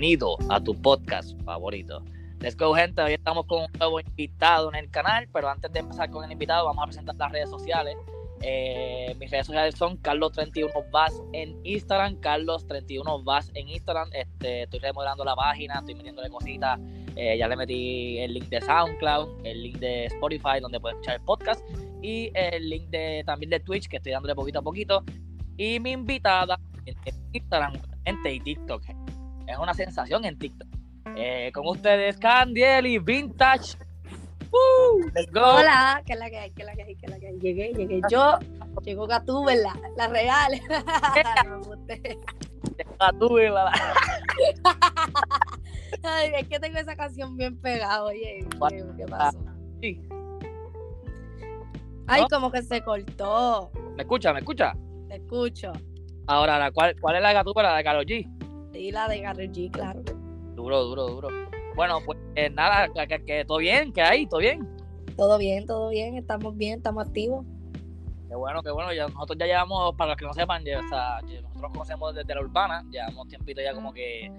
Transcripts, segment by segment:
bienvenido a tu podcast favorito. Let's go, gente. Hoy estamos con un nuevo invitado en el canal, pero antes de empezar con el invitado, vamos a presentar las redes sociales. Eh, mis redes sociales son Carlos31Vaz en Instagram, Carlos31Vaz en Instagram. Este, estoy remodelando la página, estoy metiéndole cositas. Eh, ya le metí el link de SoundCloud, el link de Spotify, donde puedes escuchar el podcast, y el link de, también de Twitch, que estoy dándole poquito a poquito. Y mi invitada en Instagram y TikTok. Es una sensación en TikTok. Eh, con ustedes, Candiel Vintage. Hola, que es la que hay, que es la que hay, que es la que hay. Llegué, llegué yo, llegó Gatúbela, la real. Gatúbela. Ay, es que tengo esa canción bien pegada, oye. ¿Qué pasó? Sí. Ay, como que se cortó. ¿Me escucha? ¿Me escucha? Te escucho. Ahora, ¿cuál, ¿cuál es la gatúbela de Karol G? Sí, la de Karol G, claro. Duro, duro, duro. Bueno, pues eh, nada, que, todo bien, ¿qué hay? ¿Todo bien? Todo bien, todo bien, estamos bien, estamos activos. Qué bueno, qué bueno. Ya, nosotros ya llevamos, para los que no sepan, ya, o sea, nosotros conocemos desde la urbana, llevamos tiempito ya como que.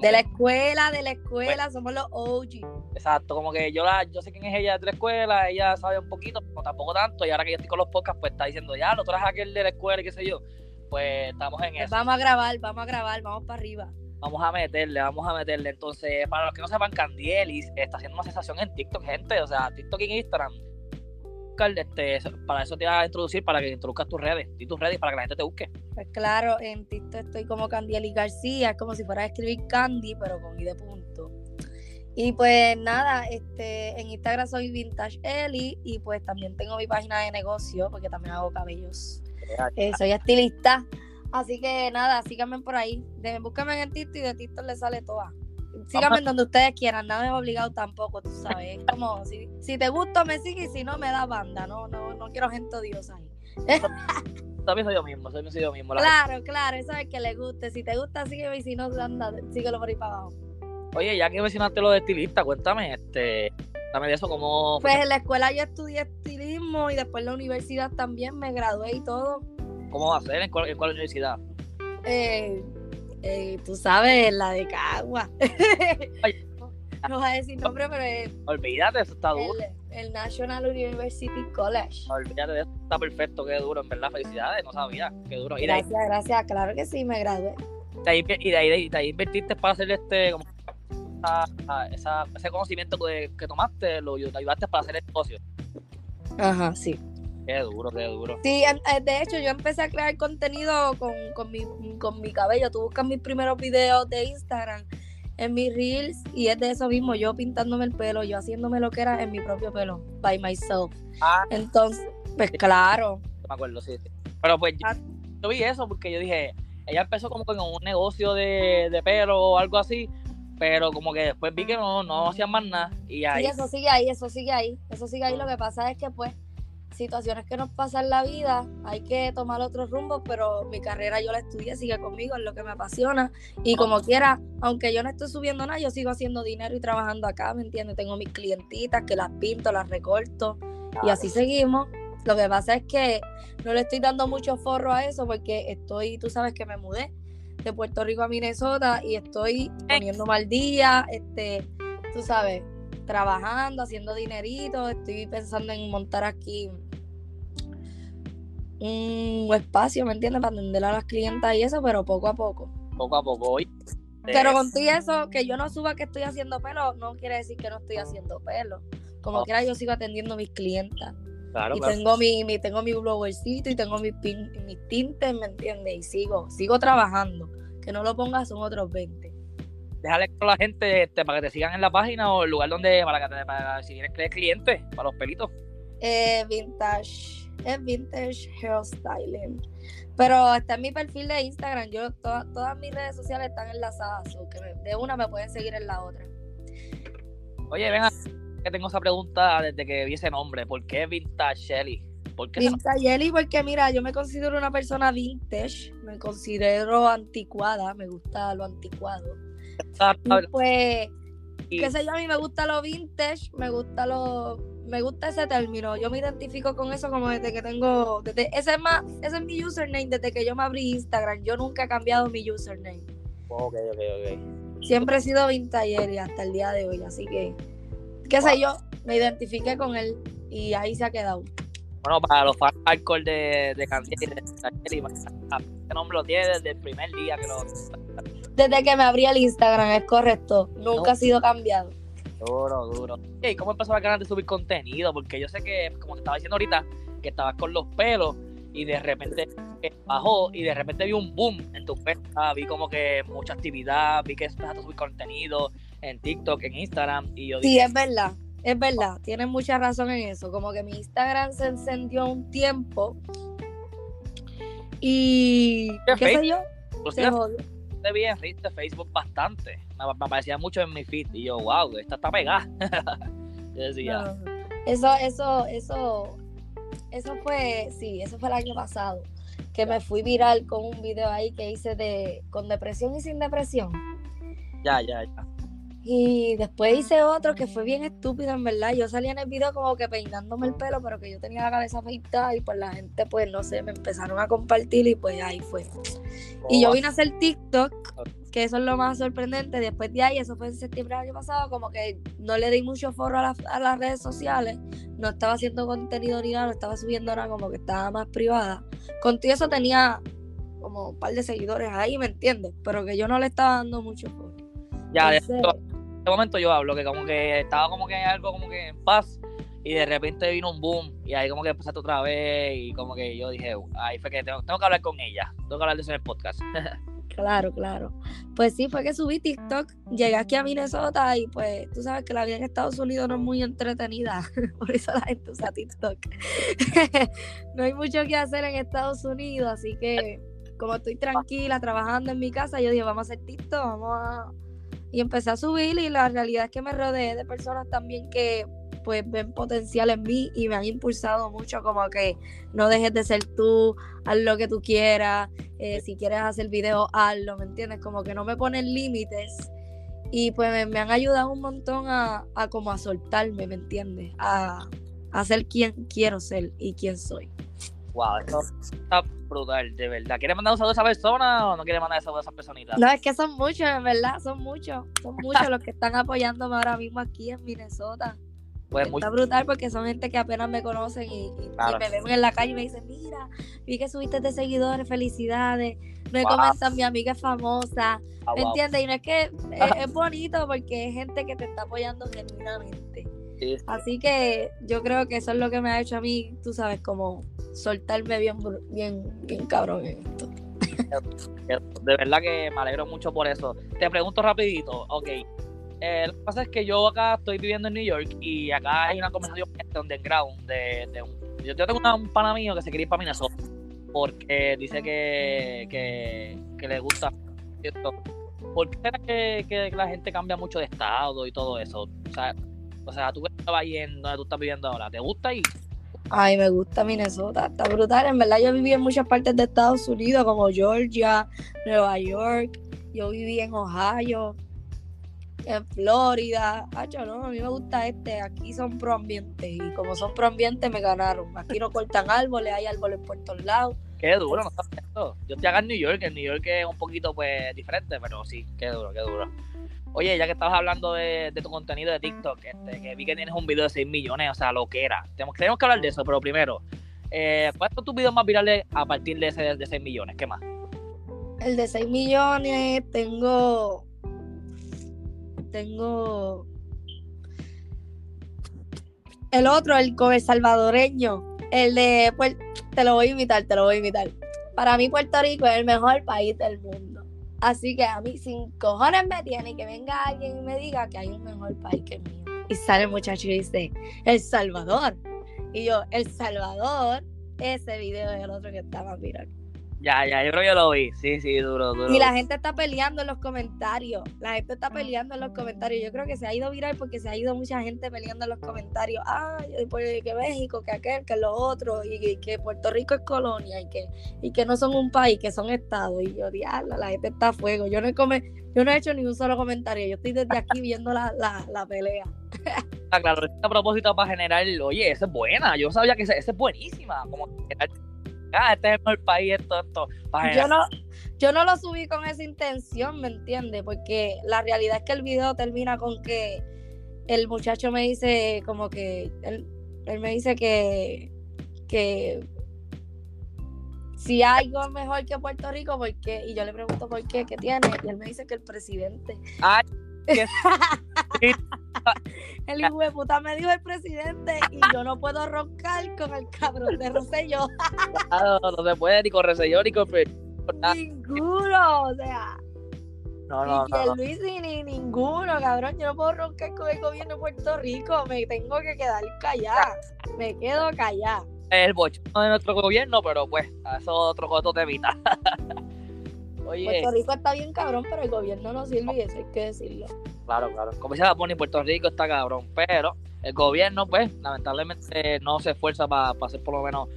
de la escuela, de la escuela, pues somos los OG. Exacto, como que yo la, yo sé quién es ella de la escuela, ella sabe un poquito, pero tampoco tanto, y ahora que yo estoy con los podcasts, pues está diciendo, ya, lo traes aquel de la escuela y qué sé yo. Pues estamos en pues eso. Vamos a grabar, vamos a grabar, vamos para arriba. Vamos a meterle, vamos a meterle. Entonces, para los que no sepan, Candielis está haciendo una sensación en TikTok, gente. O sea, TikTok y Instagram. Este, para eso te voy a introducir, para que introduzcas tus redes, y tus redes para que la gente te busque. Pues claro, en TikTok estoy como Candielis García, es como si fuera a escribir Candy, pero con I de punto. Y pues nada, este, en Instagram soy Vintage Eli y pues también tengo mi página de negocio porque también hago cabellos. Eh, soy estilista. Así que nada, síganme por ahí. búsquenme en el TikTok y de TikTok le sale toda. Síganme donde ustedes quieran, nada es obligado tampoco, tú sabes. Es como, si, si te gusta me sigue y si no me da banda. No, no, no quiero gente odiosa ahí. También soy yo mismo, soy yo mismo. Claro, claro, eso es que le guste. Si te gusta, sígueme y si no, anda, síguelo por ahí para abajo. Oye, ya que mencionaste lo de estilista, cuéntame, este, dame de eso como... Pues en la escuela yo estudié estilismo y después en la universidad también me gradué y todo. ¿Cómo va a ser? ¿En cuál, universidad? Eh, eh, tú sabes, la de Cagua. no vas a decir nombre, pero es. Olvídate, eso está duro. El, National University College. Olvídate de eso, está perfecto, qué duro, en verdad. Felicidades, no sabía, qué duro. gracias, gracias, claro que sí, me gradué. y de ahí, de ahí, invertiste para hacer este. Como, esa, ese conocimiento que, que tomaste, lo ayudaste para hacer el negocio. Ajá, sí. Qué duro, qué duro. Sí, eh, de hecho yo empecé a crear contenido con, con, mi, con mi cabello. Tú buscas mis primeros videos de Instagram en mis reels y es de eso mismo, yo pintándome el pelo, yo haciéndome lo que era en mi propio pelo, by myself. Ah. Entonces, pues claro. Me acuerdo, sí, Pero pues ah. yo, vi eso porque yo dije, ella empezó como con un negocio de, de pelo o algo así, pero como que después vi que no, no hacían más nada y ahí. Sí, eso sigue ahí, eso sigue ahí, eso sigue ahí. Lo que pasa es que pues situaciones que nos pasan en la vida, hay que tomar otros rumbos, pero mi carrera yo la estudié, sigue conmigo, es lo que me apasiona. Y como quiera, aunque yo no estoy subiendo nada, yo sigo haciendo dinero y trabajando acá, ¿me entiendes? Tengo mis clientitas que las pinto, las recorto y así seguimos. Lo que pasa es que no le estoy dando mucho forro a eso porque estoy, tú sabes que me mudé de Puerto Rico a Minnesota y estoy poniendo mal día, este, tú sabes, trabajando, haciendo dinerito, estoy pensando en montar aquí un espacio, ¿me entiendes? Para atender a las clientas y eso, pero poco a poco. Poco a poco, hoy. Pero con todo eso, que yo no suba que estoy haciendo pelo, no quiere decir que no estoy haciendo pelo. Como oh. quiera, yo sigo atendiendo a mis clientas. Claro, y tengo mi, mi, tengo mi blowercito y tengo mis, mis tintes, ¿me entiendes? Y sigo, sigo trabajando. Que no lo pongas son otros 20 déjale con la gente este, para que te sigan en la página o el lugar donde, para que te, para, si quieres clientes, para los pelitos. Eh, vintage, es Vintage Hairstyling. Pero está en mi perfil de Instagram. Yo todas mis redes sociales están enlazadas. que de una me pueden seguir en la otra. Oye, venga, que tengo esa pregunta desde que vi ese nombre. ¿Por qué Vintage Shelly? ¿Por qué vintage? Porque mira, yo me considero una persona vintage. Me considero anticuada. Me gusta lo anticuado pues, qué sé yo, a mí me gusta lo vintage, me gusta lo me gusta ese término. Yo me identifico con eso como desde que tengo. Desde, ese, es más, ese es mi username desde que yo me abrí Instagram. Yo nunca he cambiado mi username. Ok, ok, ok. siempre he sido vintayer y hasta el día de hoy, así que, qué sé yo, me identifiqué con él y ahí se ha quedado. Bueno, para los fans hardcore de, de Candiel y de este nombre lo tiene desde el primer día que lo... Desde que me abrí el Instagram, es correcto, nunca ha sido cambiado. Duro, duro. ¿Y cómo empezó la ganas de subir contenido? Porque yo sé que, como te estaba diciendo ahorita, que estabas con los pelos y de repente bajó y de repente vi un boom en tu cuenta, vi como que mucha actividad, vi que empezaste a subir contenido en TikTok, en Instagram y yo dije, Sí, es verdad, es verdad, tienes mucha razón en eso, como que mi Instagram se encendió un tiempo y qué, sé yo, se Te vi en Facebook bastante, me, aparecía mucho en mi feed y yo, wow, esta está pegada. yo decía, eso, eso, eso, eso fue, sí, eso fue el año pasado que me fui viral con un video ahí que hice de con depresión y sin depresión. Ya, ya, ya. Y después hice otro que fue bien estúpido, en verdad. Yo salía en el video como que peinándome el pelo, pero que yo tenía la cabeza afeitada y pues la gente, pues no sé, me empezaron a compartir y pues ahí fue. Y yo oh. vine a hacer TikTok que eso es lo más sorprendente. Después de ahí, eso fue en septiembre del año pasado, como que no le di mucho foro a, las redes sociales, no estaba haciendo contenido ni nada, no estaba subiendo nada, como que estaba más privada. Contigo eso tenía como un par de seguidores ahí, ¿me entiendes? Pero que yo no le estaba dando mucho foro. Ya, de este momento yo hablo, que como que estaba como que algo como que en paz y de repente vino un boom y ahí como que empezaste otra vez y como que yo dije, ahí fue que tengo, tengo que hablar con ella, tengo que hablar de eso en el podcast. Claro, claro. Pues sí, fue que subí TikTok, llegué aquí a Minnesota y pues tú sabes que la vida en Estados Unidos no es muy entretenida, por eso la gente usa TikTok. no hay mucho que hacer en Estados Unidos, así que como estoy tranquila trabajando en mi casa, yo dije, vamos a hacer TikTok, vamos a... Y empecé a subir y la realidad es que me rodeé de personas también que pues ven potencial en mí y me han impulsado mucho como que no dejes de ser tú, haz lo que tú quieras, eh, si quieres hacer video, hazlo, ¿me entiendes? Como que no me ponen límites y pues me, han ayudado un montón a, como a soltarme, ¿me entiendes? A, a ser quien quiero ser y quién soy. Wow, esto está brutal, de verdad. ¿Quieres mandar un saludo a esa persona o no quieres mandar un saludo a esa personita? No, es que son muchos, en verdad, son muchos. Son muchos los que están apoyándome ahora mismo aquí en Minnesota. Pues está brutal porque son gente que apenas me conocen y, me ven en la calle y me dicen, mira, vi que subiste de seguidores, felicidades. Me comentan, mi amiga es famosa. Ah, ¿Me entiendes? Y no es que es, bonito porque es gente que te está apoyando genuinamente. Así que yo creo que eso es lo que me ha hecho a mí, tú sabes, como soltarme bien, bien, bien cabrón en esto. De verdad que me alegro mucho por eso. Te pregunto rapidito, ok, eh, lo que pasa es que yo acá estoy viviendo en New York y acá hay una conversación underground de, de un, yo, tengo un pana mío que se quiere ir para Minnesota porque dice que, que, le gusta ¿Por qué que, que, la gente cambia mucho de estado y todo eso? O sea, o sea tú estabas yendo donde tú estás viviendo ahora, ¿te gusta ir? Ay, me gusta Minnesota, está brutal. En verdad yo viví en muchas partes de Estados Unidos como Georgia, Nueva York, yo viví en Ohio, en Florida. A mí me gusta este. Aquí son proambientes y como son proambientes me ganaron. Aquí no cortan árboles, hay árboles por todos lados. Qué duro, no está viendo. Yo estoy acá en New York, en New York es un poquito pues diferente, pero sí, qué duro, qué duro. Oye, ya que estabas hablando de, tu contenido de TikTok, este, que vi que tienes un video de 6 millones, o sea, lo que era. Tenemos, tenemos que hablar de eso, pero primero, eh, ¿cuáles son tus videos más virales a partir de ese de 6 millones? ¿Qué más? El de 6 millones, tengo tengo el otro, el con el salvadoreño, el de pues, te lo voy a invitar, te lo voy a invitar. Para mí Puerto Rico es el mejor país del mundo. Así que a mí sin cojones me tiene que venga alguien y me diga que hay un mejor país que el mío. Y sale el muchacho y dice, El Salvador. Y yo, El Salvador, ese video es el otro que estaba mirando. Ya, ya, yo creo que lo vi. Sí, sí, duro, duro. Y la gente está peleando en los comentarios. La gente está peleando en los comentarios. Yo creo que se ha ido viral porque se ha ido mucha gente peleando en los comentarios. Ay, pues, que México, que aquel, que lo otro, y, que Puerto Rico es colonia, y que, y que no son un país, que son estados. Y yo, diablo, la gente está a fuego. Yo no he, come, yo no he hecho ni un solo comentario. Yo estoy desde aquí viendo la, la, la pelea. Ah, claro, a propósito para generar, oye, esa es buena. Yo sabía que esa, es buenísima. Como generar ah, este es el mejor país, esto, esto. Yo no, yo no lo subí con esa intención, ¿me entiendes? Porque la realidad es que el video termina con que el muchacho me dice como que, él, él me dice que, que si hay algo mejor que Puerto Rico, ¿por qué? Y yo le pregunto por qué, ¿qué tiene? Y él me dice que el presidente. Ay, El hijo de puta me dijo el presidente y yo no puedo roncar con el cabrón de Rosselló. claro, no se puede ni con Rosselló ni con. Ninguno, o sea, No, no, ni no, no. Luis ni ninguno, cabrón. Yo no puedo roncar con el gobierno de Puerto Rico. Me tengo que quedar callada. Me quedo callada. Es el bochorno de nuestro gobierno, pero pues, a eso otro otro temita. Oye, Puerto Rico está bien cabrón, pero el gobierno no sirve y eso hay que decirlo. claro, claro. Como dice Japón y Puerto Rico está cabrón, pero el gobierno, pues, lamentablemente no se esfuerza para hacer por lo menos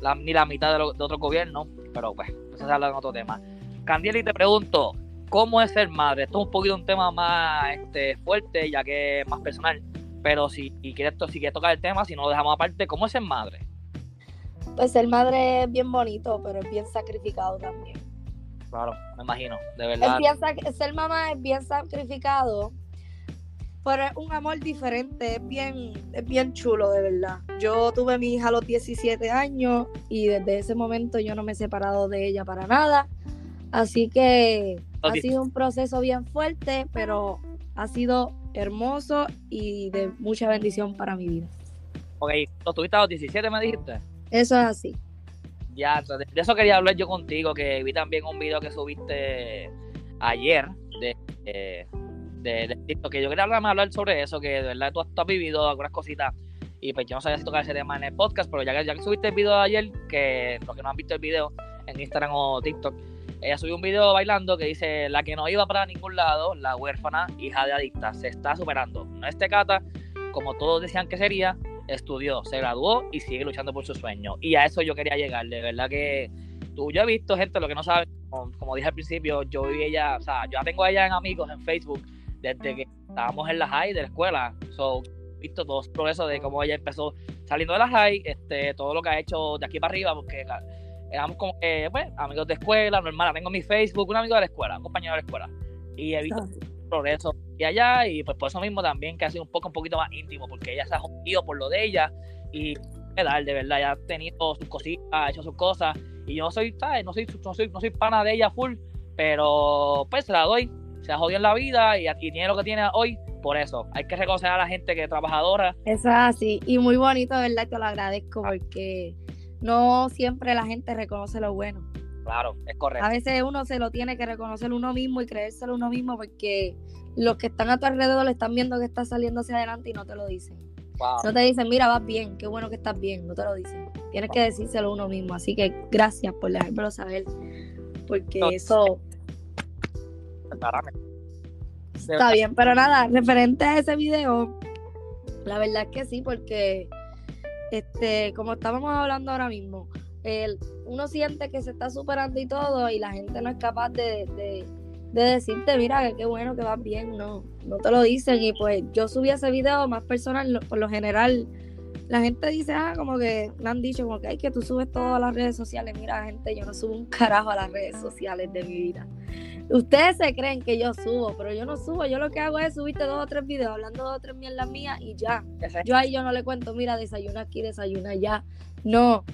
la- ni la mitad de, lo- de otro gobierno, pero pues, eso se habla en otro tema. Candiel, y te pregunto, ¿cómo es ser madre? Esto es un poquito un tema más este, fuerte, ya que es más personal, pero si, y quieres, si quieres tocar el tema, si no lo dejamos aparte, ¿cómo es ser madre? Pues ser madre es bien bonito, pero es bien sacrificado también. Claro, me imagino, de Es verdad. sac- ser mamá es bien sacrificado, pero es un amor diferente, es bien, es bien chulo, de verdad. Yo tuve mi hija a los 17 años y desde ese momento yo no me he separado de ella para nada. Así que ha sido un proceso bien fuerte, pero ha sido hermoso y de mucha bendición para mi vida. Ok, lo tuviste a los 17, me dijiste. Eso es así. Ya, de eso quería hablar yo contigo, que vi también un video que subiste ayer de, eh, de, de que yo quería hablar, hablar sobre eso, que de verdad tú, has- vivido algunas cositas y pues yo no sabía si tocar ese tema en el podcast, pero ya que, ya subiste el video de ayer, que los que no han visto el video en Instagram o TikTok, ella subió un video bailando que dice, la que no iba para ningún lado, la huérfana, hija de adicta, se está superando. No es tecata, como todos decían que sería, estudió, se graduó y sigue luchando por su sueño. Y a eso yo quería llegar. De verdad que tú, yo he visto gente, lo que no saben, como, como dije al principio, yo vi ella, o sea, yo la tengo a ella en amigos en Facebook desde que estábamos en la high de la escuela. So, he visto todo el progreso de cómo ella empezó saliendo de la high, este, todo lo que ha hecho de aquí para arriba, porque la- éramos como que, pues, amigos de escuela, normal, tengo en mi Facebook, un amigo de la escuela, un compañero de la escuela. Y he visto progreso y allá y pues por eso mismo también que ha sido un poco un poquito más íntimo porque ella se ha jodido por lo de ella y de verdad ya ha tenido sus cositas ha hecho sus cosas y yo no soy sabes no soy no soy no soy pana de ella full pero pues se la doy se ha jodido en la vida y, y tiene lo que tiene hoy por eso hay que reconocer a la gente que es trabajadora Eso es así. Y muy bonito, de verdad, te lo agradezco porque no siempre la gente reconoce lo bueno. Claro es correcto A veces uno se lo tiene que reconocer uno mismo y creérselo uno mismo porque los que están a tu alrededor están viendo que estás saliendo hacia adelante y no te lo dicen. Wow. No te dicen, mira, vas bien, qué bueno que estás bien, no te lo dicen. Tienes que decírselo uno mismo. Así que gracias por dejármelo saber. Porque No, eso está bien. Pero nada, referente a ese video, la verdad es que sí, porque este, como estábamos hablando ahora mismo, el, uno siente que se está superando y todo, y la gente no es capaz de, de, de decirte, mira, que qué bueno que vas bien, no, no te lo dicen. Y pues yo subí ese video más personal, lo- por lo general, la gente dice, ah, como que me han dicho, como que hay que tú subes todo a las redes sociales. Mira, gente, yo no subo un carajo a las redes sociales de mi vida. Ustedes se creen que yo subo, pero yo no subo. Yo lo que hago es subirte dos o tres videos hablando dos o tres mierdas mías y ya. Yo ahí yo no le cuento, mira, desayuna aquí, desayuna allá. No.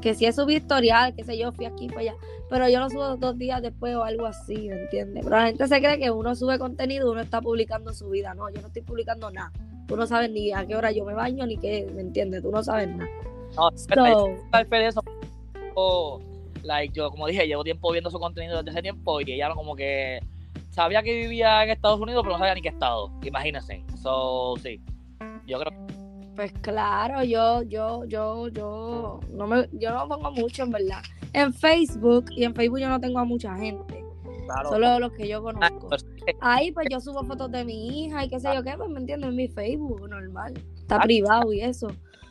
Que si es subí historial, qué sé yo, fui aquí para allá. Pero yo lo subo dos días después o algo así, ¿me entiendes? Pero la gente se cree que uno sube contenido, uno está publicando su vida. No, yo no estoy publicando nada. Tú no sabes ni a qué hora yo me baño, ni qué, ¿me entiendes? Tú no sabes nada. no, So, o, like yo como dije llevo tiempo viendo su contenido desde ese tiempo y ella como que sabía que vivía en Estados Unidos pero no sabía ni qué estado imagínense so sí yo creo Pues claro, yo, yo, yo, yo no me, yo no pongo mucho en verdad. En Facebook, y en Facebook yo no tengo a mucha gente, claro solo los que yo Ah, conozco. pues, Ahí pues yo subo fotos de mi hija y qué sé yo qué, pues me entiendes, en mi Facebook, normal. Está Ah. privado y eso.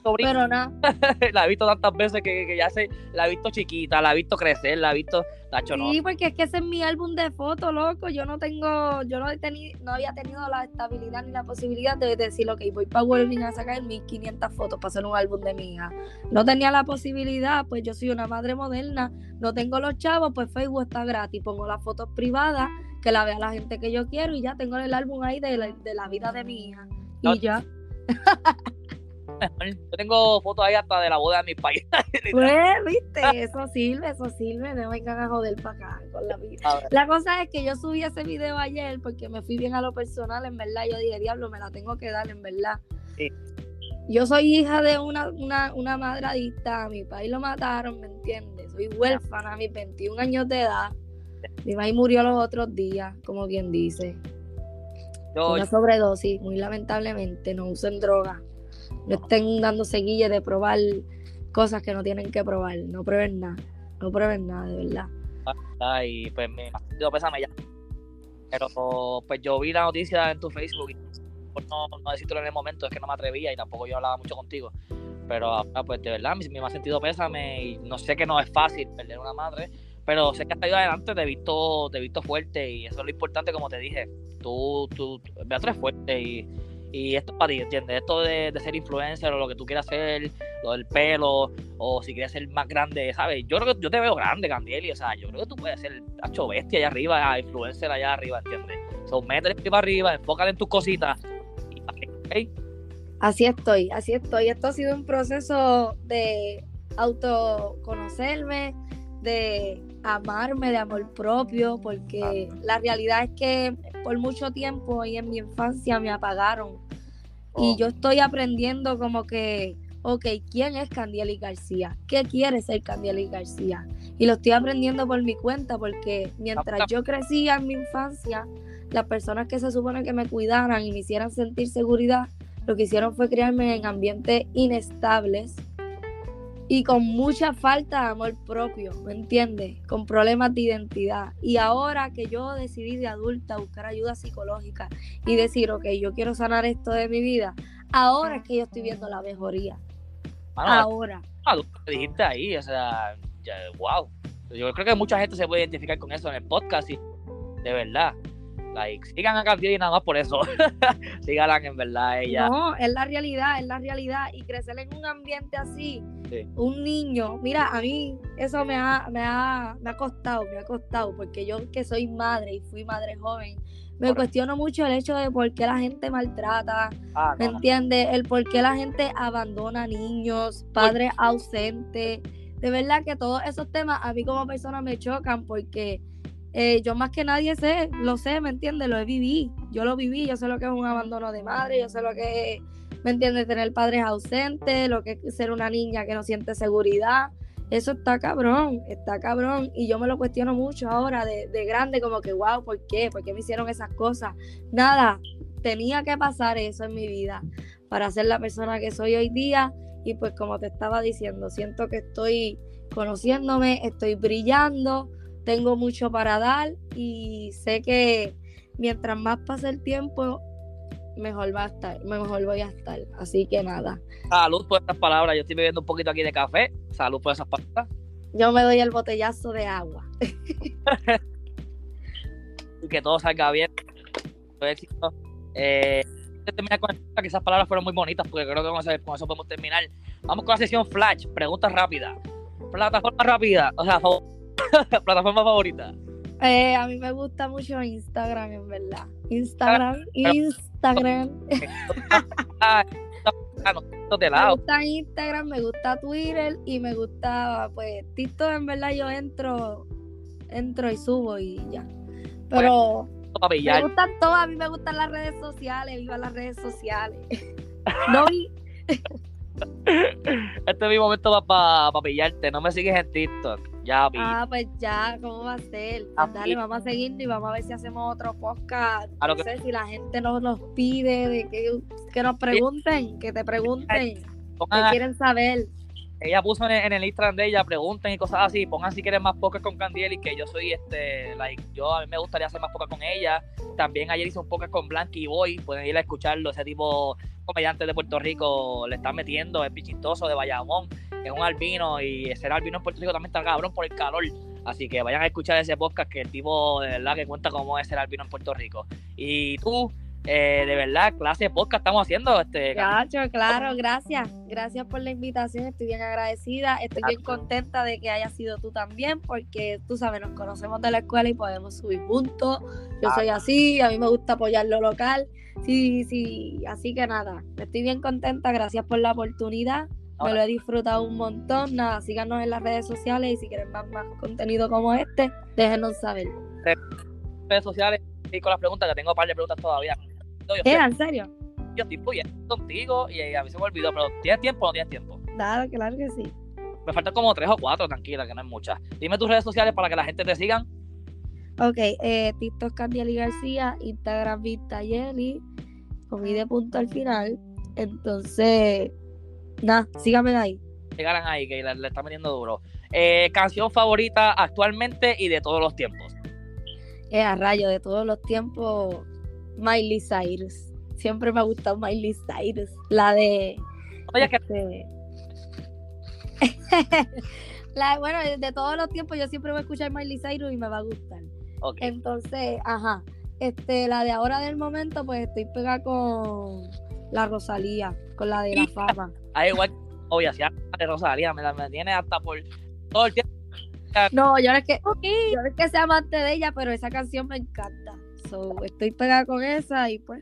Sobrina. Pero nada. la he visto tantas veces que, que ya se, la he visto chiquita, la he visto crecer, la he visto, tacho, no. Sí, porque es que ese es mi álbum de fotos, loco. Yo no tengo, yo no he tenido, no había tenido la estabilidad ni la posibilidad de decir, ok, voy para Wolverine a sacar 1500 fotos para hacer un álbum de mi hija. No tenía la posibilidad, pues yo soy una madre moderna, no tengo los chavos, pues Facebook está gratis, pongo las fotos privadas, que la vea la gente que yo quiero y ya tengo el álbum ahí de la, de la vida de mi hija. Y No. Yo tengo fotos ahí hasta de la boda de mi país. Pues, viste, eso sirve, eso sirve, no vengan a joder para acá con la vida. La cosa es que yo subí ese video ayer porque me fui bien a lo personal, en verdad. Yo dije, diablo, me la tengo que dar, en verdad. Sí. Yo soy hija de una, una, una madre adicta, a mi país lo mataron, ¿me entiendes? Soy huérfana a mis 21 años de edad. Mi maíz murió los otros días, como quien dice. yo, Una sobredosis, muy lamentablemente. No usen droga. No estén dando seguillas de probar cosas que no tienen que probar. No prueben nada. No prueben nada, de verdad. Ah, y pues me yo pésame ya. Pero pues yo vi la noticia en tu Facebook y por no, no decírtelo en el momento, es que no me atrevía y tampoco yo hablaba mucho contigo. Pero ahora pues de verdad mi, mi más sentido pésame y no sé que no es fácil perder una madre, pero sé que hasta ido adelante te he visto, te he visto fuerte y eso es lo importante como te dije. Tú, tú, Beatriz es fuerte y, y esto es para ti, ¿entiendes? Esto de, de ser influencer o lo que tú quieras hacer, lo del pelo, o si quieres ser más grande, ¿sabes? Yo creo que yo te veo grande, Candieli, o sea, yo creo que tú puedes ser hacho bestia allá arriba, influencer allá arriba, ¿entiendes? So, métele para arriba, enfócate en tus cositas y ¿ok? Así estoy, así estoy. Esto ha sido un proceso de autoconocerme, de amarme, de amor propio, porque la realidad es que por mucho tiempo y en mi infancia me apagaron. Y Oh. yo estoy aprendiendo como que, ok, ¿quién es Candieli García? ¿Qué quiere ser Candieli García? Y lo estoy aprendiendo por mi cuenta, porque mientras yo crecía en mi infancia, las personas que se supone que me cuidaran y me hicieran sentir seguridad, lo que hicieron fue criarme en ambientes inestables y con mucha falta de amor propio, ¿me entiendes? Con problemas de identidad. Y ahora que yo decidí de adulta buscar ayuda psicológica y decir, ok, yo quiero sanar esto de mi vida, ahora es que yo estoy viendo la mejoría. Mano, Ahora. ah, tú lo dijiste ahí, o sea, ya, wow. Yo creo que mucha gente se puede identificar con eso en el podcast y de verdad. Like, sigan a Candieli nada más por eso. Síganla en verdad ella. No, es la realidad, es la realidad. Y crecer en un ambiente así, Sí. un niño, mira, a mí eso me ha, me, ha, me ha costado, me ha costado, porque yo que soy madre y fui madre joven, me Correcto. cuestiono mucho el hecho de por qué la gente maltrata, Ah, ¿me no, no. entiendes? El por qué la gente abandona niños, padres ausentes. De verdad que todos esos temas a mí como persona me chocan porque eh, yo más que nadie sé, lo sé, ¿me entiendes? Lo he vivido, yo lo viví, yo sé lo que es un abandono de madre, yo sé lo que es, ¿me entiendes? Tener padres ausentes, lo que es ser una niña que no siente seguridad. Eso está cabrón, está cabrón. Y yo me lo cuestiono mucho ahora de, de grande, como que, wow, ¿por qué? ¿Por qué me hicieron esas cosas? Nada, tenía que pasar eso en mi vida para ser la persona que soy hoy día. Y pues como te estaba diciendo, siento que estoy conociéndome, estoy brillando, tengo mucho para dar y sé que mientras más pase el tiempo, mejor va a estar, mejor voy a estar. Así que nada, Salud por estas palabras. Yo estoy bebiendo un poquito aquí de café. Salud por esas palabras. yo me doy el botellazo de agua. Y que todo salga bien. Éxito. Eh, terminar con esta, que esas palabras fueron muy bonitas porque creo que con eso, con eso podemos terminar. Vamos con la sesión Flash. Preguntas rápidas. Plataforma rápida. O sea, favor- plataforma favorita. Eh, a mí me gusta mucho Instagram, en verdad. Instagram, Instagram. Ah, ah, esto de Me lado. gusta Instagram, me gusta Twitter y me gusta, pues, TikTok en verdad yo entro, entro y subo y ya. Pero me gustan todas, a mí me gustan las redes sociales, viva las redes sociales. No Este es mi momento para pillarte. No me sigues en TikTok. Ya vi. ah, pues ya, ¿cómo va a ser? Pues dale, vamos a seguirnos y vamos a ver si hacemos otro podcast. No que- sé si la gente nos los pide, de que, que nos pregunten, que te pregunten, que quieren saber. Ella puso en, el- Instagram de ella, pregunten y cosas así, pongan si quieren más podcast con Candiel y que yo soy este, like, yo a mí me gustaría hacer más podcast con ella. También ayer hice un podcast con Blanky Boy, pueden ir a escucharlo, ese tipo comediante de Puerto Rico le está metiendo, es pichistoso de Bayamón, es un albino y ser albino en Puerto Rico también está cabrón por el calor. Así que vayan a escuchar ese podcast que el tipo de verdad que cuenta cómo es ser albino en Puerto Rico. Y tú, eh, de verdad, clase de podcast estamos haciendo, este, Gacho, claro, gracias. Gracias por la invitación, estoy bien agradecida. Estoy bien contenta de que hayas sido tú también, porque tú sabes, nos conocemos de la escuela y podemos subir juntos. Yo soy así, a mí me gusta apoyar lo local. Sí, sí, así que nada, estoy bien contenta, gracias por la oportunidad. Me lo he disfrutado un montón. Nada, síganos en las redes sociales y si quieren más, más contenido como este, déjenos saber. redes sociales y con las preguntas, que tengo un par de preguntas todavía. Yo, estoy, ¿En serio? yo estoy fluyendo contigo y a mí se me olvidó, pero ¿tienes tiempo o no tienes tiempo? Nada, claro que sí. Me faltan como tres o cuatro, tranquila, que no es muchas. Dime tus redes sociales para que la gente te sigan. Ok, eh, TikTok Candieli García, Instagram Vista Yeli, con de punto al final. Entonces, nada, síganme ahí. Llegarán ahí, que le, le está metiendo duro. Eh, canción favorita actualmente y de todos los tiempos. Eh, a rayo de todos los tiempos, Miley Cyrus. Siempre me ha gustado Miley Cyrus. La de. Oye, que este, la, bueno, de, todos los tiempos yo siempre voy a escuchar Miley Cyrus y me va a gustar. ok. Entonces, ajá. Este, la de ahora del momento, pues estoy pegada con la Rosalía, con la de la fama. Ahí igual, obvio, si de Rosalía me, la- me tiene hasta por todo el tiempo. No, yo no es que, yo no es que sea amante de ella, pero esa canción me encanta. So, estoy pegada con esa y pues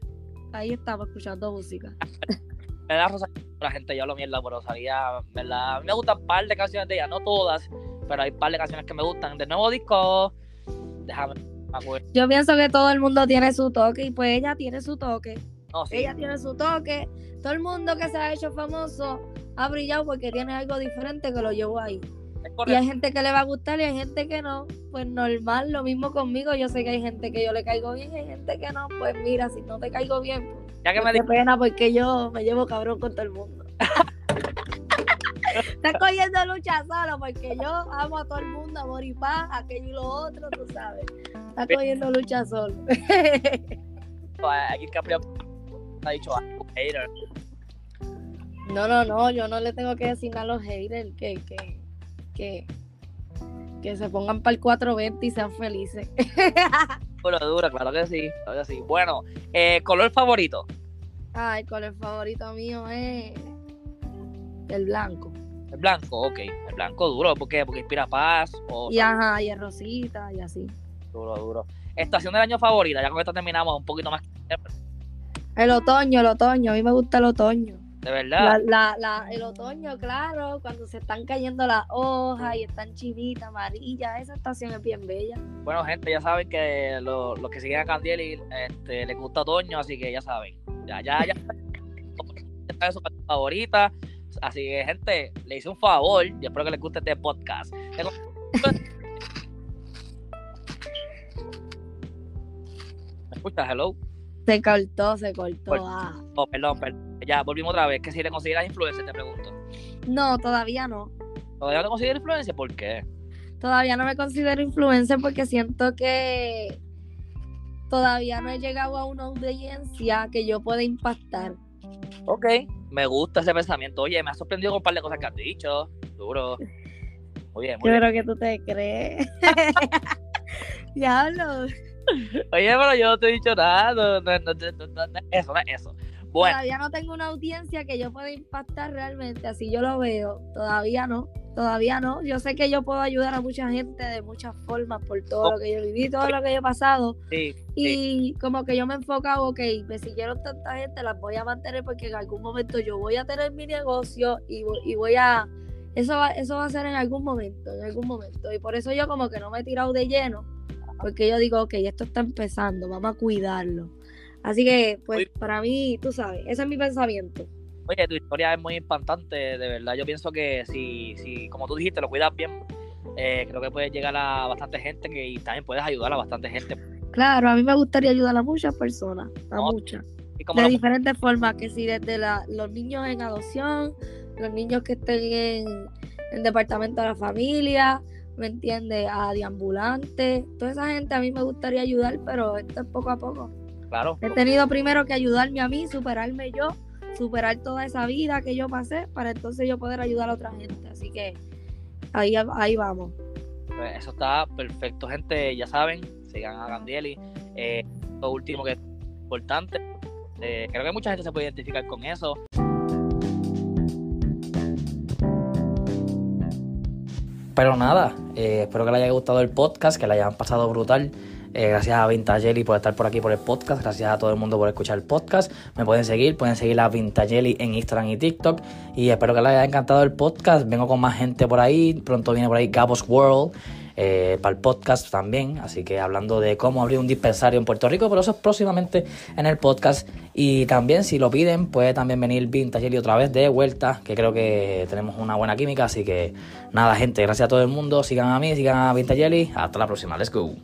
ahí estamos escuchando música. Me da Rosalía, la gente ya lo mierda por Rosalía, ¿verdad? A mí me gustan un par de canciones de ella, no todas, pero hay un par de canciones que me gustan. Del nuevo disco, déjame, me acuerdo. Yo pienso que todo el mundo tiene su toque y pues ella tiene su toque. No, sí, Ella tiene su toque. Todo el mundo que se ha hecho famoso ha brillado porque tiene algo diferente que lo llevó ahí. Y hay gente que le va a gustar y hay gente que no. Pues normal, lo mismo conmigo. Yo sé que hay gente que yo le caigo bien y hay gente que no. Pues mira, si no te caigo bien, pues, Ya que me qué di- pena porque yo me llevo cabrón con todo el mundo. Estás cogiendo lucha solo porque yo amo a todo el mundo, amor y paz, aquello y lo otro, tú sabes. Estás cogiendo lucha solo. aquí Capri ha dicho algo, hater. No, no, no, yo no le tengo que decir nada a los haters que, que, que, que se pongan para el 420 y sean felices. Duro, claro que sí, claro que sí. Bueno, eh, color favorito. Ay, el color favorito mío es el blanco. El blanco, ok. El blanco duro, ¿por qué? Porque inspira paz. O, Y ajá, y es rosita y así. Duro, duro. Estación del año favorita, ya con esto terminamos un poquito más. El otoño, el otoño, a mí me gusta el otoño. De verdad. la, la- el otoño, claro, cuando se están cayendo las hojas y están chinitas, amarillas, esa estación es bien bella. Bueno, gente, ya saben que lo- los que siguen a Candiel este, les gusta otoño, así que ya saben. Ya, ya, ya. Esta es su favorita. Así que, gente, le hice un favor y espero que les guste este podcast. ¿Me escuchas? Hello. Se cortó, se cortó. Ah. Oh, perdón, perdón. Ya, volvimos otra vez. Que si le consideras influencer, te pregunto. No, todavía no. ¿Todavía no te consideras influencer? ¿Por qué? Todavía no me considero influencer porque siento que todavía no he llegado a una audiencia que yo pueda impactar. Ok. Me gusta ese pensamiento. Oye, me ha sorprendido con un par de cosas que has dicho. Duro. Muy bien, muy Yo bien. creo que tú te crees. Diablo. Oye, pero yo no te he dicho nada. No, no, no, eso, no es eso. Bueno, Todavía no tengo una audiencia que yo pueda impactar realmente, así yo lo veo. Todavía no, todavía no. Yo sé que yo puedo ayudar a mucha gente de muchas formas por todo lo que yo viví, todo lo que yo he pasado. sí, sí. Y como que yo me he enfocado, ok, me siguieron tanta gente, las voy a mantener porque en algún momento yo voy a tener mi negocio y, y voy a... Eso va, eso va a ser en algún momento, en algún momento. Y por eso yo como que no me he tirado de lleno, porque yo digo, ok, esto está empezando, vamos a cuidarlo. Así que, pues, Oye. para mí, tú sabes, ese es mi pensamiento. Oye, tu historia es muy impactante, de verdad. Yo pienso que si, si como tú dijiste, lo cuidas bien, eh, creo que puedes llegar a bastante gente que, y también puedes ayudar a bastante gente. Claro, a mí me gustaría ayudar a muchas personas, a No, muchas. Y como De diferentes formas, que si desde la- los niños en adopción, los niños que estén en el departamento de la familia, ¿me entiendes? A deambulantes, toda esa gente a mí me gustaría ayudar, pero esto es poco a poco. Claro. He tenido primero que ayudarme a mí, superarme yo, superar toda esa vida que yo pasé, para entonces yo poder ayudar a otra gente. Así que ahí, ahí vamos. Pues eso está perfecto, gente. Ya saben, sigan a Gandieli. Eh, lo último que es importante, eh, creo que mucha gente se puede identificar con eso. Pero nada, eh, espero que les haya gustado el podcast, que le hayan pasado brutal. Eh, gracias a Vintageli por estar por aquí por el podcast. Gracias a todo el mundo por escuchar el podcast. Me pueden seguir, pueden seguir a Vintageli en Instagram y TikTok. Y espero que les haya encantado el podcast. Vengo con más gente por ahí. Pronto viene por ahí Gabos World. Eh, para el podcast también. Así que hablando de cómo abrir un dispensario en Puerto Rico, pero eso es próximamente en el podcast. Y también, si lo piden, puede también venir Vintage otra vez de vuelta, que creo que tenemos una buena química. Así que nada, gente, gracias a todo el mundo. Sigan a mí, sigan a Vintage Hasta la próxima. Let's go.